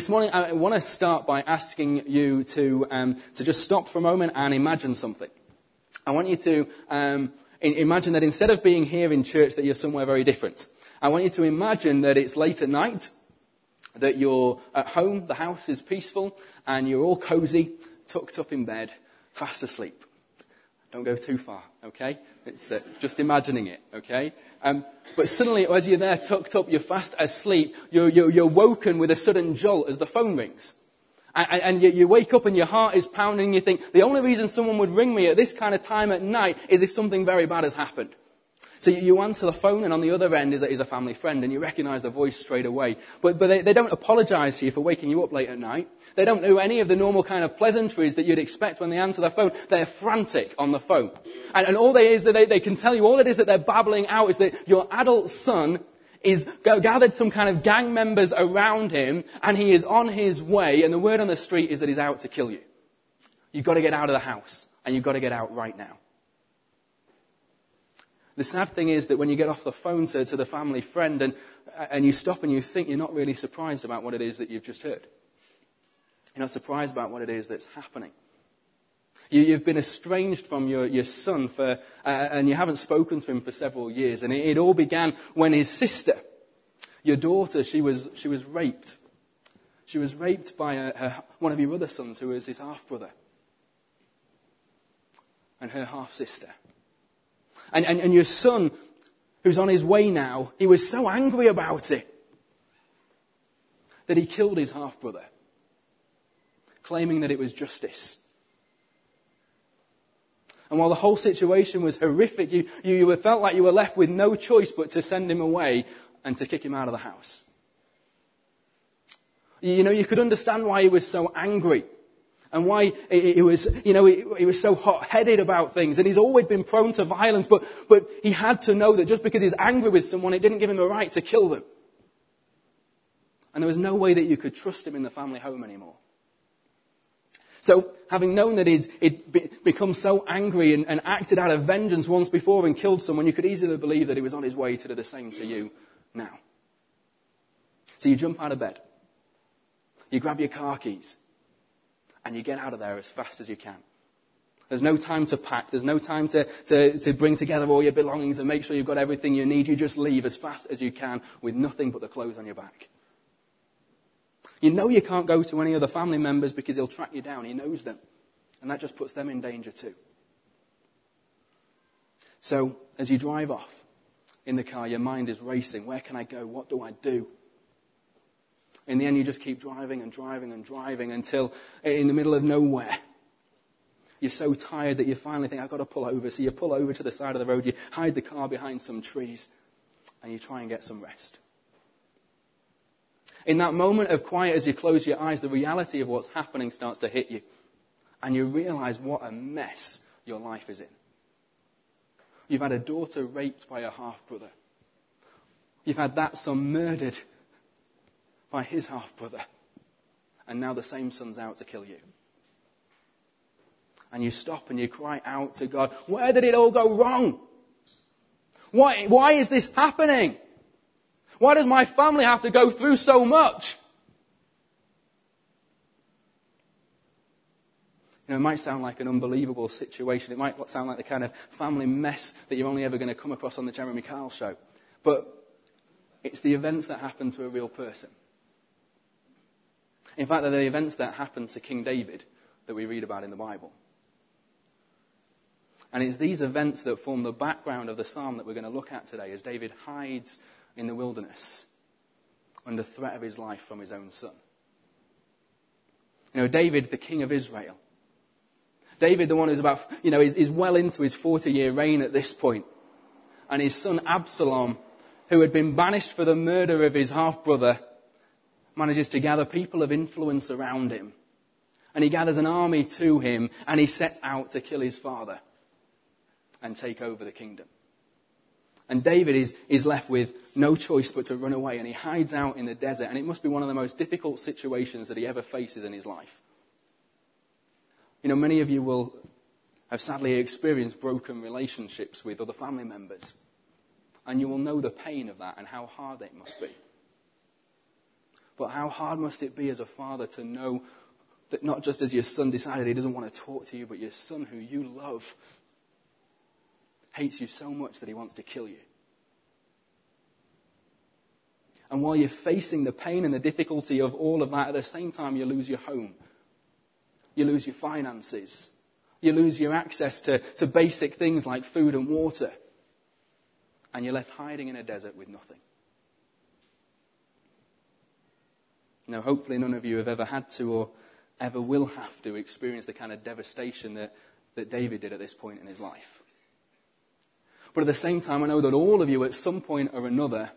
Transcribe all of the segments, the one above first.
This morning, I want to start by asking you to, um, to just stop for a moment and imagine something. I want you to um, imagine that instead of being here in church, that you're somewhere very different. I want you to imagine that it's late at night, that you're at home, the house is peaceful, and you're all cozy, tucked up in bed, fast asleep. Don't go too far, okay? It's uh, just imagining it, okay? Um, but suddenly, as you're there tucked up, you're fast asleep, you're, you're, you're woken with a sudden jolt as the phone rings. And, and you, you wake up and your heart is pounding and you think, the only reason someone would ring me at this kind of time at night is if something very bad has happened. So you answer the phone and on the other end is a, is a family friend and you recognize the voice straight away. But, but they, they don't apologize to you for waking you up late at night. They don't do any of the normal kind of pleasantries that you'd expect when they answer the phone. They're frantic on the phone. And, and all they is that they, they can tell you, all it is that they're babbling out is that your adult son is gathered some kind of gang members around him and he is on his way and the word on the street is that he's out to kill you. You've got to get out of the house and you've got to get out right now. The sad thing is that when you get off the phone to, to the family friend and, and you stop and you think, you're not really surprised about what it is that you've just heard. You're not surprised about what it is that's happening. You, have been estranged from your, your son for, uh, and you haven't spoken to him for several years. And it, it all began when his sister, your daughter, she was, she was raped. She was raped by a, her, one of your other sons who was his half brother and her half sister. And, and, and your son, who's on his way now, he was so angry about it that he killed his half brother, claiming that it was justice. And while the whole situation was horrific, you, you, you felt like you were left with no choice but to send him away and to kick him out of the house. You know, you could understand why he was so angry and why he was, you know, he, was so hot-headed about things. And he's always been prone to violence, but, but he had to know that just because he's angry with someone, it didn't give him a right to kill them. And there was no way that you could trust him in the family home anymore. So, having known that he'd, he'd be, become so angry and, and acted out of vengeance once before and killed someone, you could easily believe that he was on his way to do the same to you now. So you jump out of bed. You grab your car keys and you get out of there as fast as you can. There's no time to pack. There's no time to, to, to bring together all your belongings and make sure you've got everything you need. You just leave as fast as you can with nothing but the clothes on your back. You know you can't go to any other family members because he'll track you down. He knows them. And that just puts them in danger too. So, as you drive off in the car, your mind is racing. Where can I go? What do I do? In the end, you just keep driving and driving and driving until eh, in the middle of nowhere, you're so tired that you finally think, I've got to pull over. So you pull over to the side of the road, you hide the car behind some trees, and you try and get some rest. In that moment of quiet, as you close your eyes, the reality of what's happening starts to hit you. And you realize what a mess your life is in. You've had a daughter raped by a half brother. You've had that son murdered by his half brother. And now the same son's out to kill you. And you stop and you cry out to God, where did it all go wrong? Why, why is this happening? Why does my family have to go through so much? You know, it might sound like an unbelievable situation. It might sound like the kind of family mess that you're only ever going to come across on the Jeremy Kyle show. But it's the events that happen to a real person. In fact, they're the events that happened to King David that we read about in the Bible. And it's these events that form the background of the psalm that we're going to look at today as David hides in the wilderness under threat of his life from his own son. You know, David, the king of Israel. David, the one who's about, you know, is, is well into his 40 year reign at this point. And his son Absalom, who had been banished for the murder of his half brother, manages to gather people of influence around him. And he gathers an army to him and he sets out to kill his father and take over the kingdom. And David is, is left with no choice but to run away and he hides out in the desert and it must be one of the most difficult situations that he ever faces in his life. You know, many of you will have sadly experienced broken relationships with other family members. And you will know the pain of that and how hard it must be. But how hard must it be as a father to know that not just as your son decided he doesn't want to talk to you, but your son who you love hates you so much that he wants to kill you? And while you're facing the pain and the difficulty of all of that, at the same time, you lose your home. You lose your finances. You lose your access to, to basic things like food and water. And you're left hiding in a desert with nothing. Now, hopefully, none of you have ever had to or ever will have to experience the kind of devastation that, that David did at this point in his life. But at the same time, I know that all of you at some point or another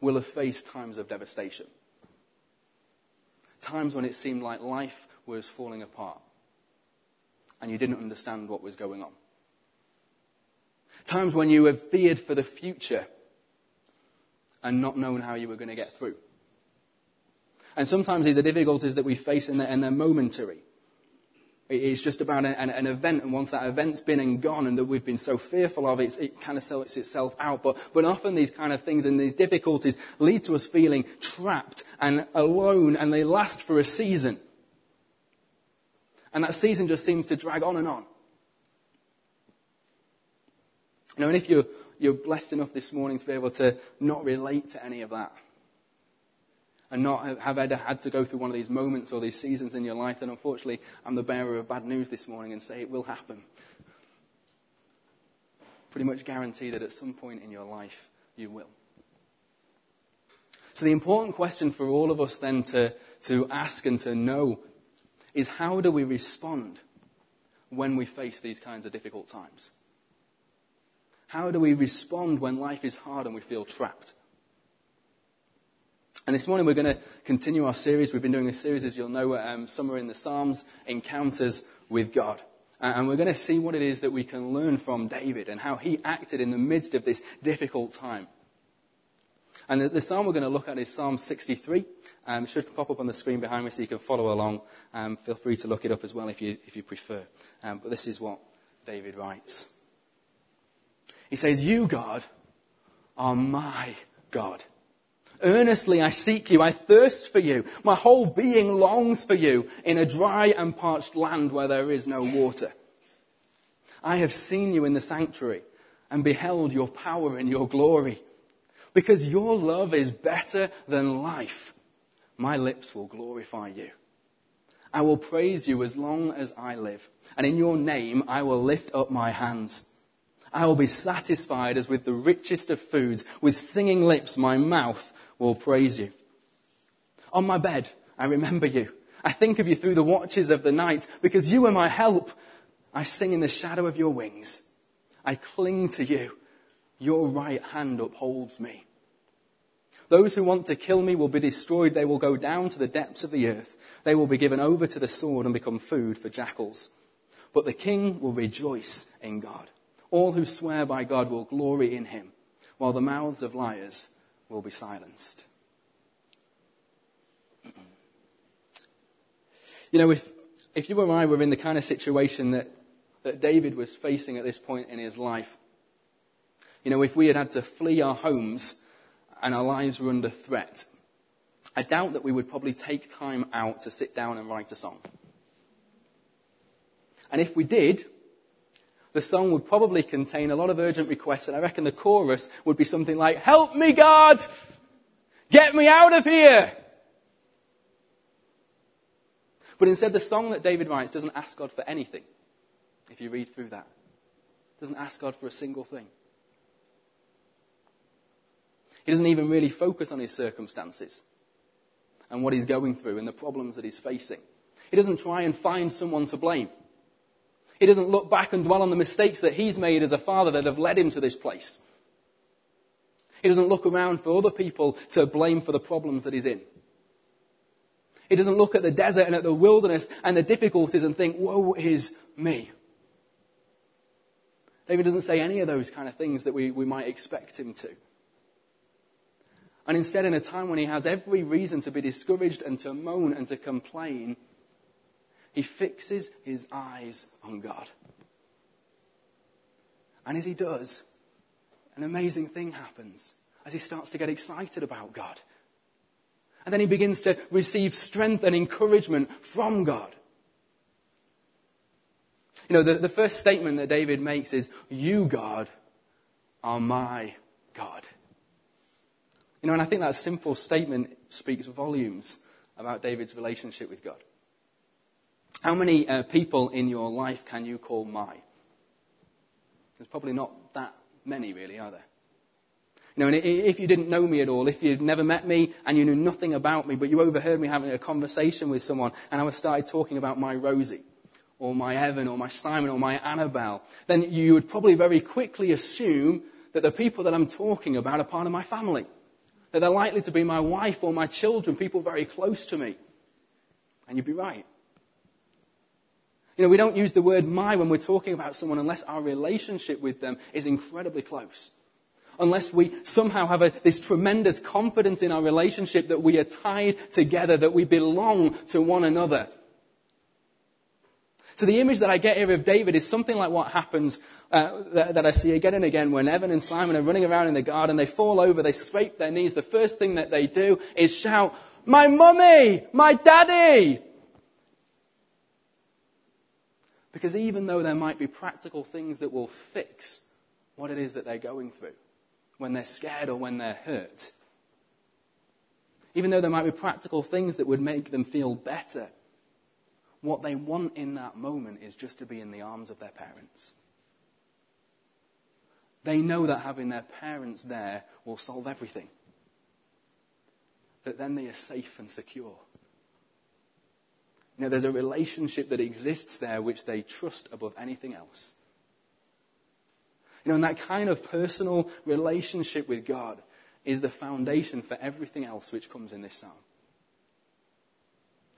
will have faced times of devastation. Times when it seemed like life was falling apart and you didn't understand what was going on. Times when you have feared for the future and not known how you were going to get through. And sometimes these are difficulties that we face and they're, and they're momentary. It's just about an, an, event, and once that event's been and gone, and that we've been so fearful of, it, it kind of sorts itself out. But, but often these kind of things and these difficulties lead to us feeling trapped and alone, and they last for a season. And that season just seems to drag on and on. You know, and if you're, you're blessed enough this morning to be able to not relate to any of that, and not have ever had to go through one of these moments or these seasons in your life, then unfortunately I'm the bearer of bad news this morning and say it will happen. Pretty much guarantee that at some point in your life you will. So the important question for all of us then to, to ask and to know is how do we respond when we face these kinds of difficult times? How do we respond when life is hard and we feel trapped? And this morning we're going to continue our series. We've been doing this series, as you'll know, um, Summer in the Psalms, Encounters with God. And we're going to see what it is that we can learn from David and how he acted in the midst of this difficult time. And the, the psalm we're going to look at is Psalm 63. Um, it should pop up on the screen behind me so you can follow along. Um, feel free to look it up as well if you, if you prefer. Um, but this is what David writes. He says, You, God, are my God. Earnestly I seek you. I thirst for you. My whole being longs for you in a dry and parched land where there is no water. I have seen you in the sanctuary and beheld your power and your glory. Because your love is better than life, my lips will glorify you. I will praise you as long as I live, and in your name I will lift up my hands. I will be satisfied as with the richest of foods. With singing lips, my mouth will praise you. On my bed, I remember you. I think of you through the watches of the night because you are my help. I sing in the shadow of your wings. I cling to you. Your right hand upholds me. Those who want to kill me will be destroyed. They will go down to the depths of the earth. They will be given over to the sword and become food for jackals. But the king will rejoice in God. All who swear by God will glory in him, while the mouths of liars will be silenced. You know, if, if you or I were in the kind of situation that, that David was facing at this point in his life, you know, if we had had to flee our homes and our lives were under threat, I doubt that we would probably take time out to sit down and write a song. And if we did, the song would probably contain a lot of urgent requests, and I reckon the chorus would be something like, Help me, God! Get me out of here! But instead, the song that David writes doesn't ask God for anything, if you read through that. It doesn't ask God for a single thing. He doesn't even really focus on his circumstances and what he's going through and the problems that he's facing. He doesn't try and find someone to blame. He doesn't look back and dwell on the mistakes that he's made as a father that have led him to this place. He doesn't look around for other people to blame for the problems that he's in. He doesn't look at the desert and at the wilderness and the difficulties and think, woe is me. David doesn't say any of those kind of things that we, we might expect him to. And instead, in a time when he has every reason to be discouraged and to moan and to complain, he fixes his eyes on God. And as he does, an amazing thing happens as he starts to get excited about God. And then he begins to receive strength and encouragement from God. You know, the, the first statement that David makes is, You, God, are my God. You know, and I think that simple statement speaks volumes about David's relationship with God. How many uh, people in your life can you call my? There's probably not that many, really, are there? You know, and if you didn't know me at all, if you'd never met me and you knew nothing about me, but you overheard me having a conversation with someone and I started talking about my Rosie, or my Evan, or my Simon, or my Annabelle, then you would probably very quickly assume that the people that I'm talking about are part of my family. That they're likely to be my wife or my children, people very close to me. And you'd be right. You know, we don't use the word my when we're talking about someone unless our relationship with them is incredibly close. Unless we somehow have a, this tremendous confidence in our relationship that we are tied together, that we belong to one another. So the image that I get here of David is something like what happens uh, that, that, I see again and again when Evan and Simon are running around in the garden. They fall over, they scrape their knees. The first thing that they do is shout, "My mummy, my daddy!" Because even though there might be practical things that will fix what it is that they're going through, when they're scared or when they're hurt, even though there might be practical things that would make them feel better, what they want in that moment is just to be in the arms of their parents. They know that having their parents there will solve everything. That then they are safe and secure. You know, there's a relationship that exists there which they trust above anything else. You know, and that kind of personal relationship with God is the foundation for everything else which comes in this psalm.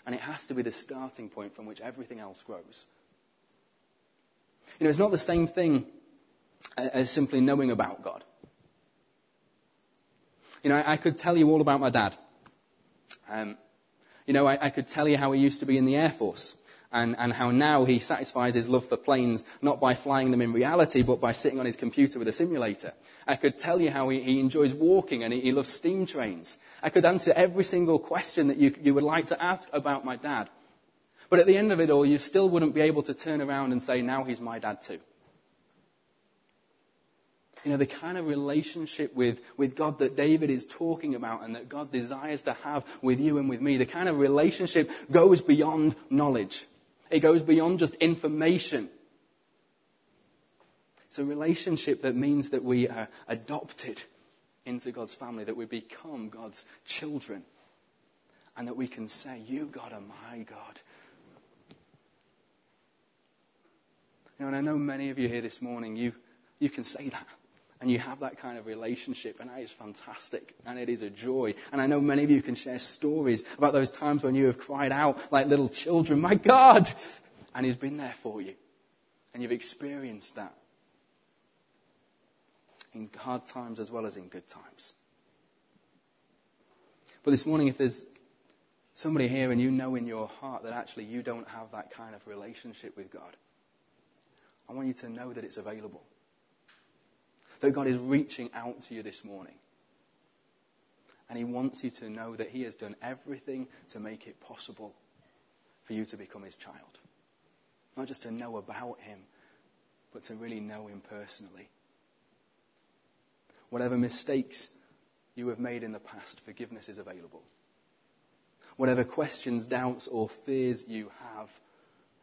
And it has to be the starting point from which everything else grows. You know, it's not the same thing as simply knowing about God. You know, I, could tell you all about my dad. Um, you know, I, I could tell you how he used to be in the Air Force and, and how now he satisfies his love for planes not by flying them in reality, but by sitting on his computer with a simulator. I could tell you how he, he enjoys walking and he, he, loves steam trains. I could answer every single question that you, you would like to ask about my dad. But at the end of it all, you still wouldn't be able to turn around and say, now he's my dad too. You know, the kind of relationship with, with God that David is talking about and that God desires to have with you and with me, the kind of relationship goes beyond knowledge. It goes beyond just information. It's a relationship that means that we are adopted into God's family, that we become God's children, and that we can say, You, God, are my God. You know, and I know many of you here this morning, you, you can say that and you have that kind of relationship, and that is fantastic, and it is a joy. And I know many of you can share stories about those times when you have cried out like little children, My God! And He's been there for you, and you've experienced that in hard times as well as in good times. But this morning, if there's somebody here and you know in your heart that actually you don't have that kind of relationship with God, I want you to know that it's available that God is reaching out to you this morning. And He wants you to know that He has done everything to make it possible for you to become His child. Not just to know about Him, but to really know Him personally. Whatever mistakes you have made in the past, forgiveness is available. Whatever questions, doubts, or fears you have,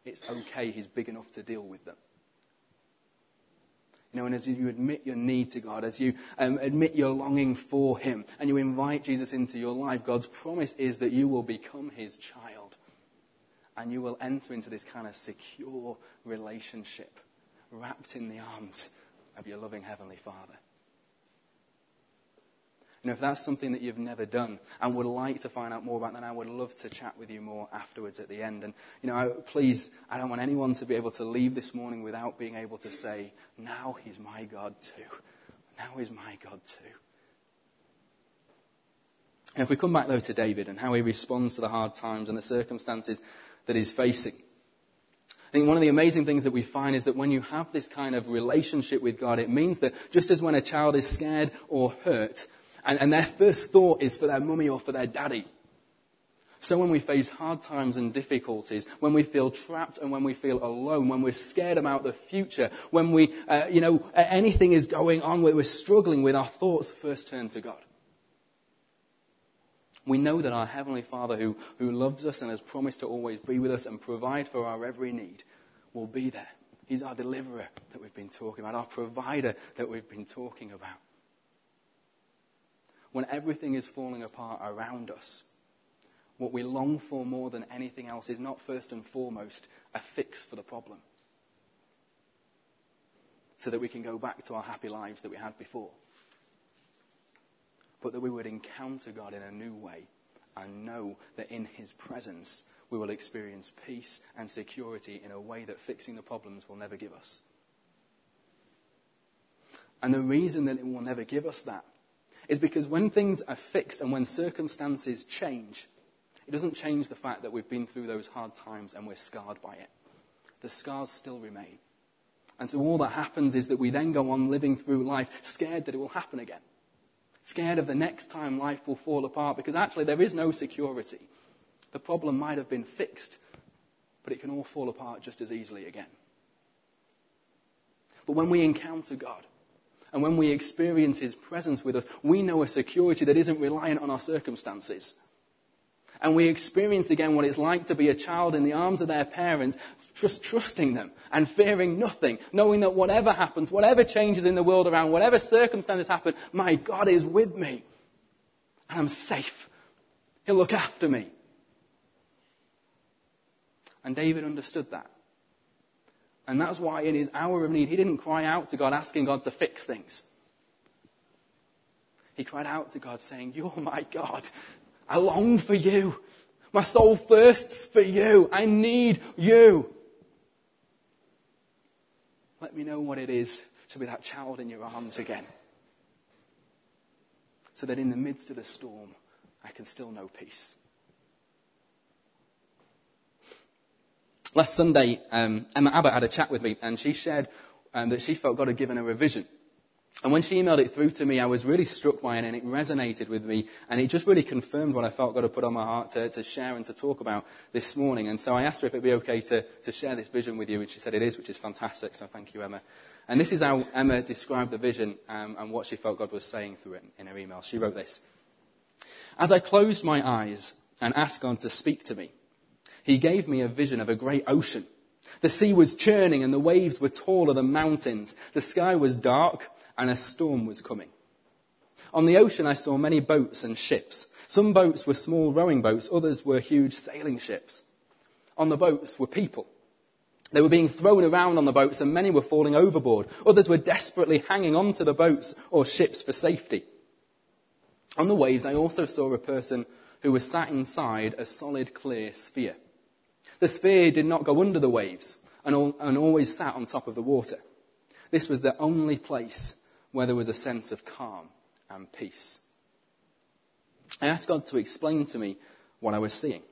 it's okay. He's big enough to deal with them. You know, and as you admit your need to God, as you um, admit your longing for Him, and you invite Jesus into your life, God's promise is that you will become His child. And you will enter into this kind of secure relationship, wrapped in the arms of your loving Heavenly Father. You know, if that's something that you've never done and would like to find out more about, then I would love to chat with you more afterwards at the end. And, you know, I, please, I don't want anyone to be able to leave this morning without being able to say, now he's my God too. Now he's my God too. And if we come back though to David and how he responds to the hard times and the circumstances that he's facing, I think one of the amazing things that we find is that when you have this kind of relationship with God, it means that just as when a child is scared or hurt, and, and their first thought is for their mummy or for their daddy. So when we face hard times and difficulties, when we feel trapped and when we feel alone, when we're scared about the future, when we, uh, you know, anything is going on we're struggling with, our thoughts first turn to God. We know that our Heavenly Father, who, who loves us and has promised to always be with us and provide for our every need, will be there. He's our deliverer that we've been talking about, our provider that we've been talking about. When everything is falling apart around us, what we long for more than anything else is not first and foremost a fix for the problem. So that we can go back to our happy lives that we had before. But that we would encounter God in a new way and know that in His presence we will experience peace and security in a way that fixing the problems will never give us. And the reason that it will never give us that is because when things are fixed and when circumstances change, it doesn't change the fact that we've been through those hard times and we're scarred by it. The scars still remain. And so all that happens is that we then go on living through life scared that it will happen again. Scared of the next time life will fall apart because actually there is no security. The problem might have been fixed, but it can all fall apart just as easily again. But when we encounter God, and when we experience His presence with us, we know a security that isn't reliant on our circumstances and we experience again what it's like to be a child in the arms of their parents, just trusting them and fearing nothing, knowing that whatever happens, whatever changes in the world around, whatever circumstances happen, my God is with me. And I'm safe. He'll look after me. And David understood that. And that's why in his hour of need, he didn't cry out to God asking God to fix things. He cried out to God saying, You're my God. I long for you. My soul thirsts for you. I need you. Let me know what it is to be that child in your arms again. So that in the midst of the storm, I can still know peace. Last Sunday, um, Emma Abbott had a chat with me, and she shared um, that she felt God had given her a vision. And when she emailed it through to me, I was really struck by it and it resonated with me. And it just really confirmed what I felt God had put on my heart to, to share and to talk about this morning. And so I asked her if it'd be okay to, to share this vision with you. And she said it is, which is fantastic. So thank you, Emma. And this is how Emma described the vision um, and what she felt God was saying through it in her email. She wrote this. As I closed my eyes and asked God to speak to me, he gave me a vision of a great ocean. The sea was churning and the waves were taller than mountains. The sky was dark and a storm was coming. On the ocean, I saw many boats and ships. Some boats were small rowing boats, others were huge sailing ships. On the boats were people. They were being thrown around on the boats and many were falling overboard. Others were desperately hanging onto the boats or ships for safety. On the waves, I also saw a person who was sat inside a solid, clear sphere. The sphere did not go under the waves and, all, and always sat on top of the water. This was the only place where there was a sense of calm and peace. I asked God to explain to me what I was seeing.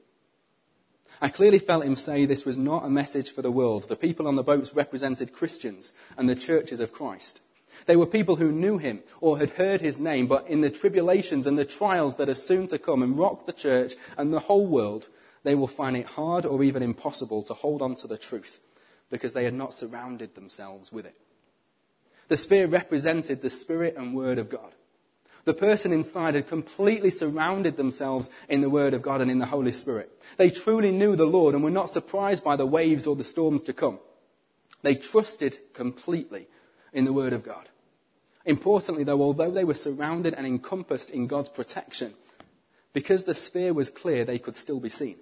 I clearly felt him say this was not a message for the world. The people on the boats represented Christians and the churches of Christ. They were people who knew him or had heard his name, but in the tribulations and the trials that are soon to come and rock the church and the whole world, they will find it hard or even impossible to hold on to the truth because they had not surrounded themselves with it. The sphere represented the Spirit and Word of God. The person inside had completely surrounded themselves in the Word of God and in the Holy Spirit. They truly knew the Lord and were not surprised by the waves or the storms to come. They trusted completely in the Word of God. Importantly, though, although they were surrounded and encompassed in God's protection, because the sphere was clear, they could still be seen.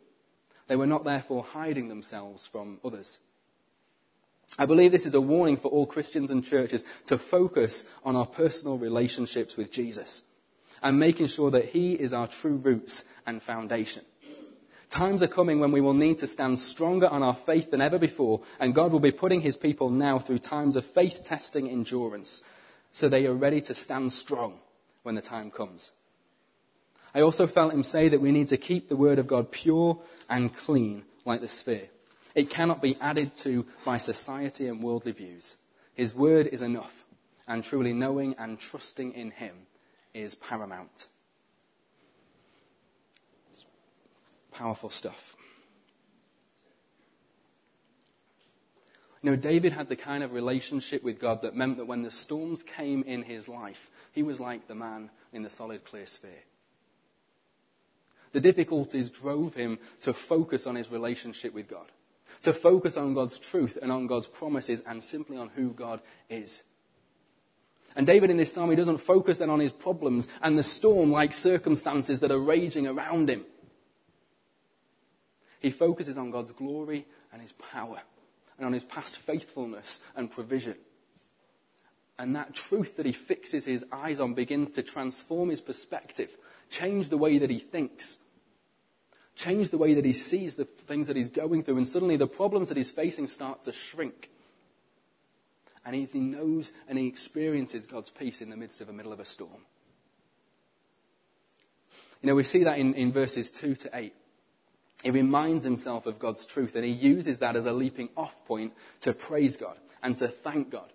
They were not therefore hiding themselves from others. I believe this is a warning for all Christians and churches to focus on our personal relationships with Jesus and making sure that He is our true roots and foundation. Times are coming when we will need to stand stronger on our faith than ever before, and God will be putting His people now through times of faith testing endurance so they are ready to stand strong when the time comes. I also felt Him say that we need to keep the Word of God pure and clean like the sphere. It cannot be added to by society and worldly views. His word is enough, and truly knowing and trusting in him is paramount. Powerful stuff. You know, David had the kind of relationship with God that meant that when the storms came in his life, he was like the man in the solid, clear sphere. The difficulties drove him to focus on his relationship with God, to focus on God's truth and on God's promises and simply on who God is. And David in this psalm, he doesn't focus then on his problems and the storm like circumstances that are raging around him. He focuses on God's glory and his power and on his past faithfulness and provision. And that truth that he fixes his eyes on begins to transform his perspective, change the way that he thinks, change the way that he sees the things that he's going through, and suddenly the problems that he's facing start to shrink. And he knows and he experiences God's peace in the midst of the middle of a storm. You know, we see that in, in verses 2 to 8. He reminds himself of God's truth and he uses that as a leaping off point to praise God and to thank God.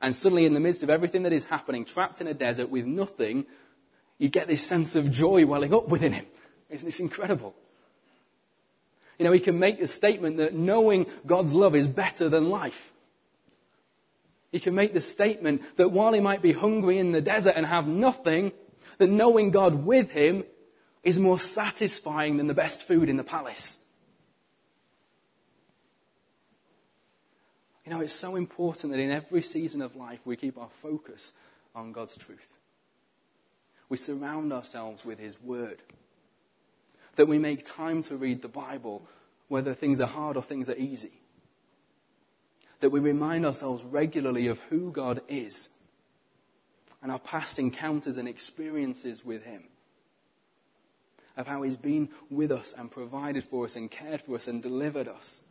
And suddenly, in the midst of everything that is happening, trapped in a desert with nothing, you get this sense of joy welling up within him. Isn't this incredible. You know, he can make the statement that knowing God's love is better than life. He can make the statement that while he might be hungry in the desert and have nothing, that knowing God with him is more satisfying than the best food in the palace. You know, it's so important that in every season of life we keep our focus on God's truth. We surround ourselves with His Word. That we make time to read the Bible, whether things are hard or things are easy. That we remind ourselves regularly of who God is and our past encounters and experiences with Him of how He's been with us and provided for us and cared for us and delivered us.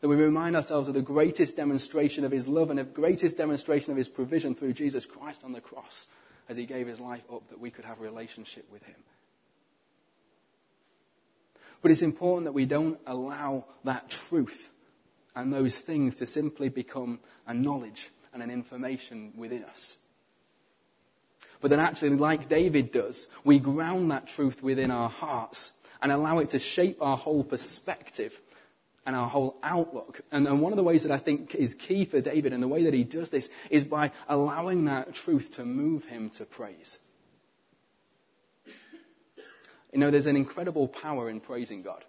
That we remind ourselves of the greatest demonstration of His love and the greatest demonstration of His provision through Jesus Christ on the cross as He gave His life up that we could have a relationship with Him. But it's important that we don't allow that truth and those things to simply become a knowledge and an information within us. But then actually, like David does, we ground that truth within our hearts and allow it to shape our whole perspective and our whole outlook. And, and, one of the ways that I think is key for David and the way that he does this is by allowing that truth to move him to praise. You know, there's an incredible power in praising God.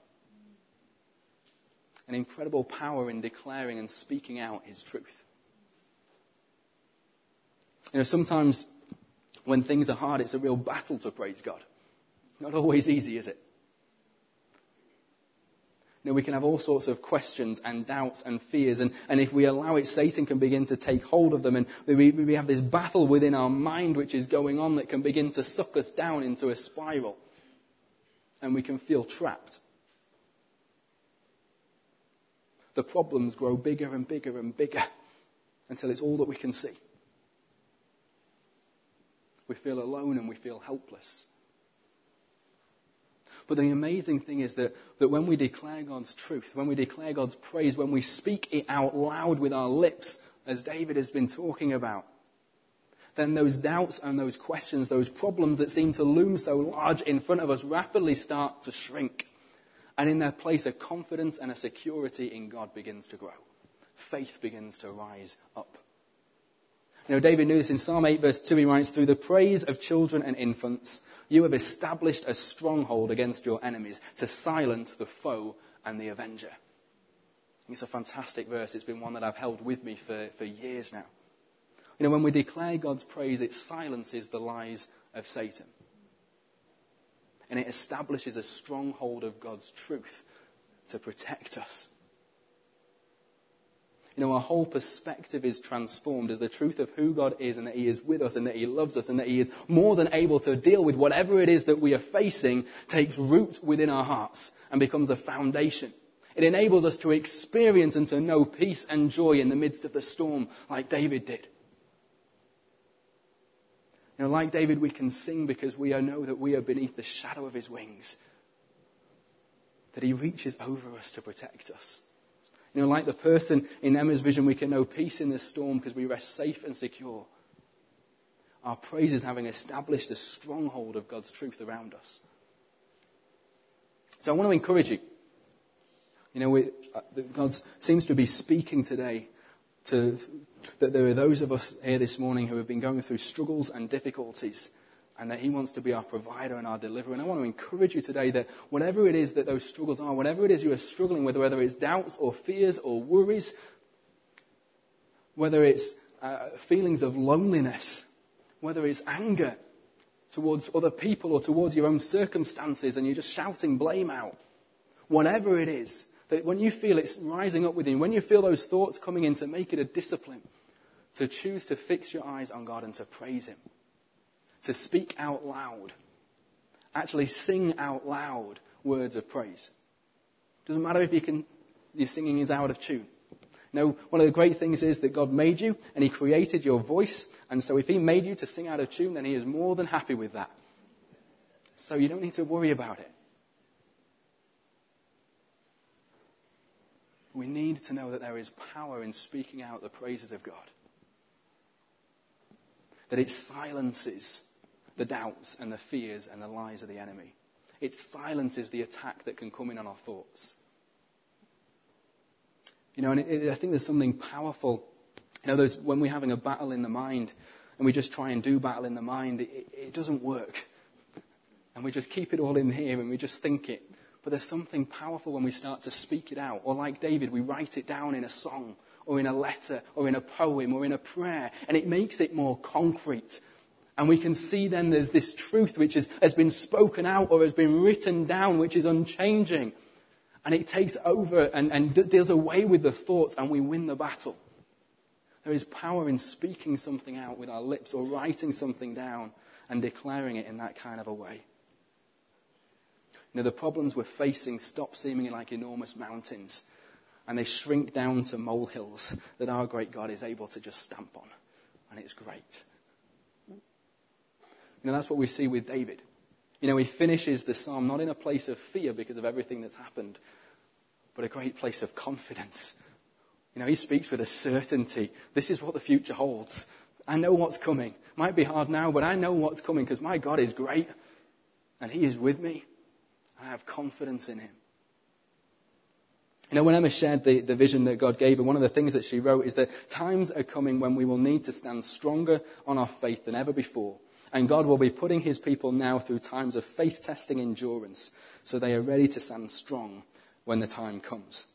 An incredible power in declaring and speaking out his truth. You know, sometimes when things are hard, it's a real battle to praise God. Not always easy, is it? You know, we can have all sorts of questions and doubts and fears, and, and if we allow it, Satan can begin to take hold of them, and we, we have this battle within our mind which is going on that can begin to suck us down into a spiral, and we can feel trapped. The problems grow bigger and bigger and bigger until it's all that we can see we feel alone and we feel helpless. But the amazing thing is that, that when we declare God's truth, when we declare God's praise, when we speak it out loud with our lips, as David has been talking about, then those doubts and those questions, those problems that seem to loom so large in front of us rapidly start to shrink. And in their place, a confidence and a security in God begins to grow. Faith begins to rise up. You know, David knew this in Psalm 8 verse 2. He writes, through the praise of children and infants, you have established a stronghold against your enemies to silence the foe and the avenger. It's a fantastic verse. It's been one that I've held with me for, for years now. You know, when we declare God's praise, it silences the lies of Satan. And it establishes a stronghold of God's truth to protect us you know, our whole perspective is transformed as the truth of who God is and that He is with us and that He loves us and that He is more than able to deal with whatever it is that we are facing takes root within our hearts and becomes a foundation. It enables us to experience and to know peace and joy in the midst of the storm like David did. You know, like David, we can sing because we know that we are beneath the shadow of his wings, that he reaches over us to protect us. You know, like the person in Emma's vision, we can know peace in this storm because we rest safe and secure. Our praise is having established a stronghold of God's truth around us. So I want to encourage you. You know, we, uh, God seems to be speaking today to, that there are those of us here this morning who have been going through struggles and difficulties and that He wants to be our provider and our deliverer. And I want to encourage you today that whatever it is that those struggles are, whatever it is you are struggling with, whether it's doubts or fears or worries, whether it's uh, feelings of loneliness, whether it's anger towards other people or towards your own circumstances and you're just shouting blame out, whatever it is, that when you feel it's rising up within when you feel those thoughts coming in, to make it a discipline, to choose to fix your eyes on God and to praise Him to speak out loud. Actually sing out loud words of praise. Doesn't matter if you can, your singing is out of tune. No, one of the great things is that God made you and He created your voice. And so if He made you to sing out of tune, then He is more than happy with that. So you don't need to worry about it. We need to know that there is power in speaking out the praises of God. That it silences the doubts and the fears and the lies of the enemy. It silences the attack that can come in on our thoughts. You know, and it, it, I think there's something powerful. You know, there's, when we're having a battle in the mind and we just try and do battle in the mind, it, it doesn't work. And we just keep it all in here and we just think it. But there's something powerful when we start to speak it out. Or like David, we write it down in a song or in a letter or in a poem or in a prayer. And it makes it more concrete and we can see then there's this truth which is, has been spoken out or has been written down, which is unchanging. And it takes over and, and deals away with the thoughts, and we win the battle. There is power in speaking something out with our lips or writing something down and declaring it in that kind of a way. Know, the problems we're facing stop seeming like enormous mountains and they shrink down to molehills that our great God is able to just stamp on. And it's great. You know, that's what we see with David. You know, he finishes the psalm not in a place of fear because of everything that's happened, but a great place of confidence. You know, he speaks with a certainty. This is what the future holds. I know what's coming. Might be hard now, but I know what's coming because my God is great and he is with me. I have confidence in him. You know, when Emma shared the, the vision that God gave her, one of the things that she wrote is that times are coming when we will need to stand stronger on our faith than ever before and God will be putting his people now through times of faith testing endurance so they are ready to stand strong when the time comes.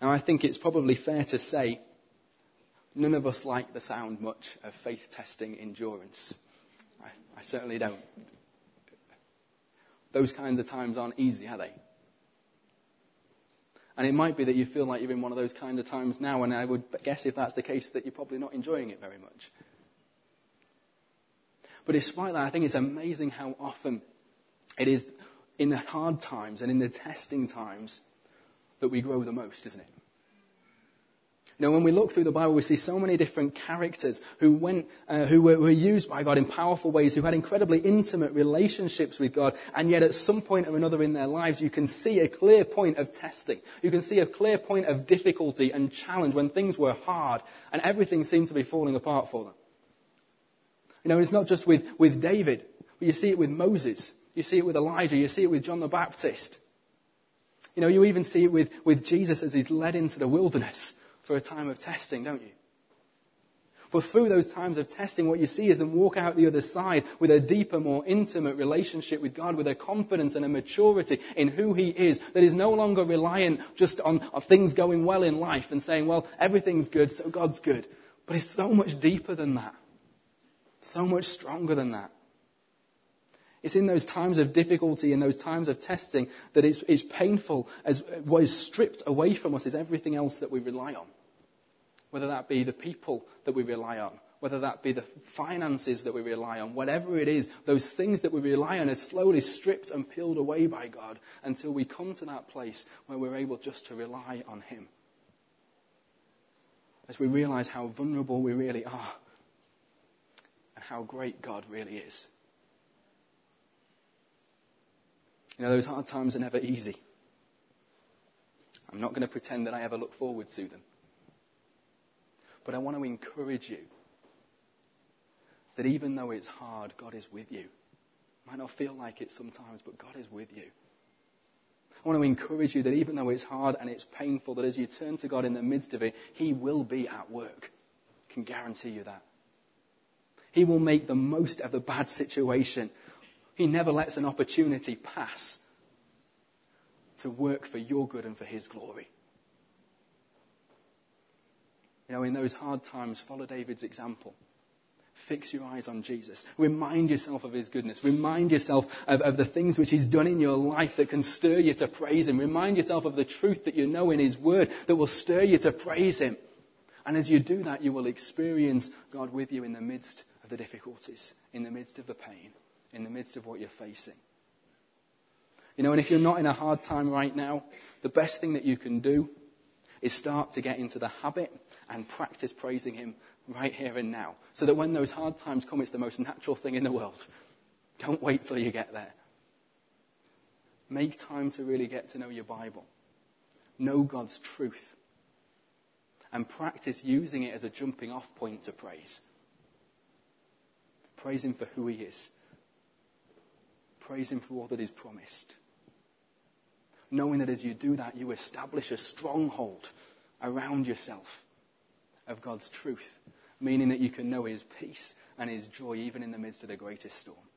Now, I think it's probably fair to say none of us like the sound much of faith testing endurance. I, I certainly don't. Those kinds of times aren't easy, are they? And it might be that you feel like you're in one of those kind of times now, and I would guess if that's the case that you're probably not enjoying it very much. But despite that, I think it's amazing how often it is in the hard times and in the testing times that we grow the most, isn't it? You know, when we look through the Bible, we see so many different characters who went, uh, who were, were, used by God in powerful ways, who had incredibly intimate relationships with God, and yet at some point or another in their lives, you can see a clear point of testing. You can see a clear point of difficulty and challenge when things were hard and everything seemed to be falling apart for them. You know, it's not just with, with David, but you see it with Moses. You see it with Elijah. You see it with John the Baptist. You know, you even see it with, with Jesus as he's led into the wilderness for a time of testing, don't you? But through those times of testing, what you see is them walk out the other side with a deeper, more intimate relationship with God, with a confidence and a maturity in who He is that is no longer reliant just on, on things going well in life and saying, well, everything's good, so God's good. But it's so much deeper than that. So much stronger than that. It's in those times of difficulty, in those times of testing, that it's, it's painful as what is stripped away from us is everything else that we rely on. Whether that be the people that we rely on, whether that be the finances that we rely on, whatever it is, those things that we rely on are slowly stripped and peeled away by God until we come to that place where we're able just to rely on Him. As we realize how vulnerable we really are and how great God really is. You know, those hard times are never easy. I'm not going to pretend that I ever look forward to them. But I want to encourage you that even though it's hard, God is with you. Might not feel like it sometimes, but God is with you. I want to encourage you that even though it's hard and it's painful, that as you turn to God in the midst of it, He will be at work. I can guarantee you that. He will make the most of the bad situation. He never lets an opportunity pass to work for your good and for His glory. You know, in those hard times, follow David's example. Fix your eyes on Jesus. Remind yourself of his goodness. Remind yourself of, of, the things which he's done in your life that can stir you to praise him. Remind yourself of the truth that you know in his word that will stir you to praise him. And as you do that, you will experience God with you in the midst of the difficulties, in the midst of the pain, in the midst of what you're facing. You know, and if you're not in a hard time right now, the best thing that you can do is start to get into the habit and practice praising Him right here and now. So that when those hard times come, it's the most natural thing in the world. Don't wait till you get there. Make time to really get to know your Bible. Know God's truth. And practice using it as a jumping off point to praise. Praise Him for who He is. Praise Him for all that He's promised. Knowing that as you do that, you establish a stronghold around yourself of God's truth, meaning that you can know His peace and His joy even in the midst of the greatest storm.